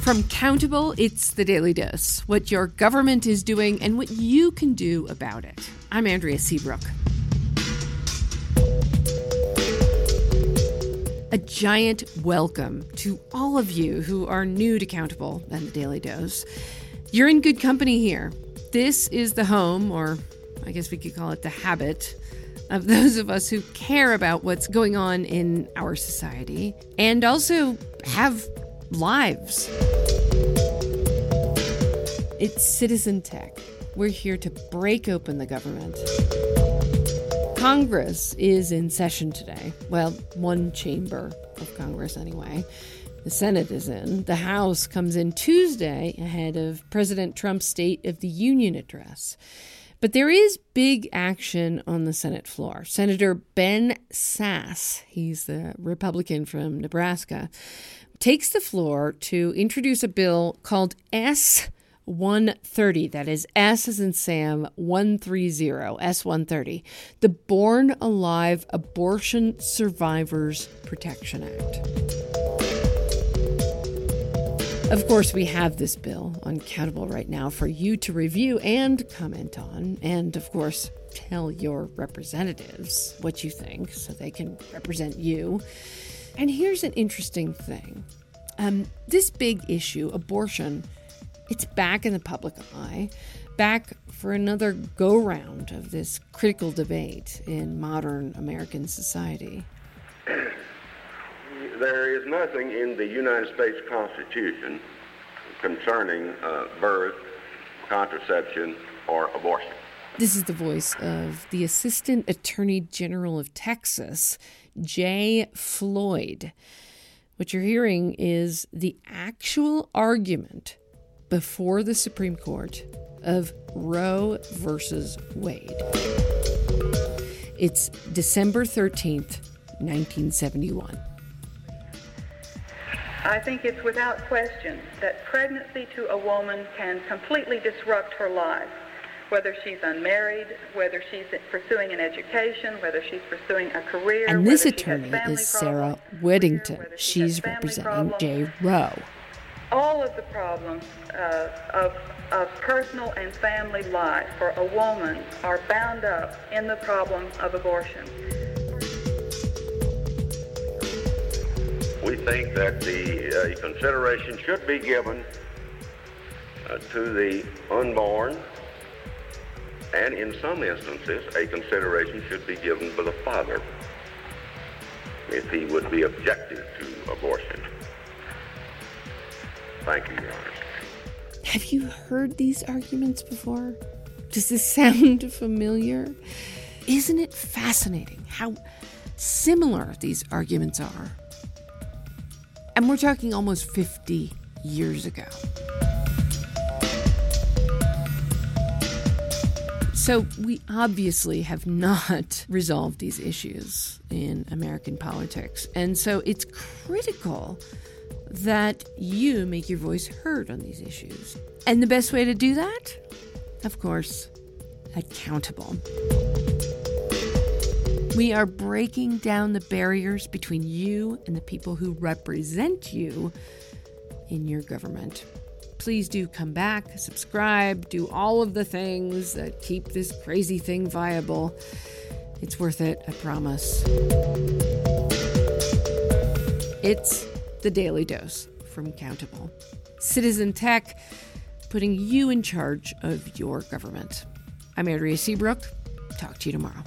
From Countable, it's the Daily Dose what your government is doing and what you can do about it. I'm Andrea Seabrook. A giant welcome to all of you who are new to Countable and the Daily Dose. You're in good company here. This is the home, or I guess we could call it the habit, of those of us who care about what's going on in our society and also have lives. It's Citizen Tech. We're here to break open the government. Congress is in session today. Well, one chamber of Congress, anyway. The Senate is in. The House comes in Tuesday ahead of President Trump's State of the Union address. But there is big action on the Senate floor. Senator Ben Sasse, he's the Republican from Nebraska, takes the floor to introduce a bill called S 130. That is S as in Sam 130, S 130, the Born Alive Abortion Survivors Protection Act. Of course, we have this bill on Countable right now for you to review and comment on, and of course, tell your representatives what you think so they can represent you. And here's an interesting thing um, this big issue, abortion, it's back in the public eye, back for another go round of this critical debate in modern American society. There is nothing in the United States Constitution concerning uh, birth, contraception, or abortion. This is the voice of the Assistant Attorney General of Texas, Jay Floyd. What you're hearing is the actual argument before the Supreme Court of Roe versus Wade. It's December 13th, 1971. I think it's without question that pregnancy to a woman can completely disrupt her life, whether she's unmarried, whether she's pursuing an education, whether she's pursuing a career. And this attorney is Sarah Weddington. She's representing Jane Roe. All of the problems uh, of, of personal and family life for a woman are bound up in the problem of abortion. Think that the uh, consideration should be given uh, to the unborn, and in some instances, a consideration should be given to the father if he would be objective to abortion. Thank you, Your Honor. Have you heard these arguments before? Does this sound familiar? Isn't it fascinating how similar these arguments are? And we're talking almost 50 years ago. So, we obviously have not resolved these issues in American politics. And so, it's critical that you make your voice heard on these issues. And the best way to do that? Of course, accountable. We are breaking down the barriers between you and the people who represent you in your government. Please do come back, subscribe, do all of the things that keep this crazy thing viable. It's worth it, I promise. It's the Daily Dose from Countable. Citizen Tech, putting you in charge of your government. I'm Andrea Seabrook. Talk to you tomorrow.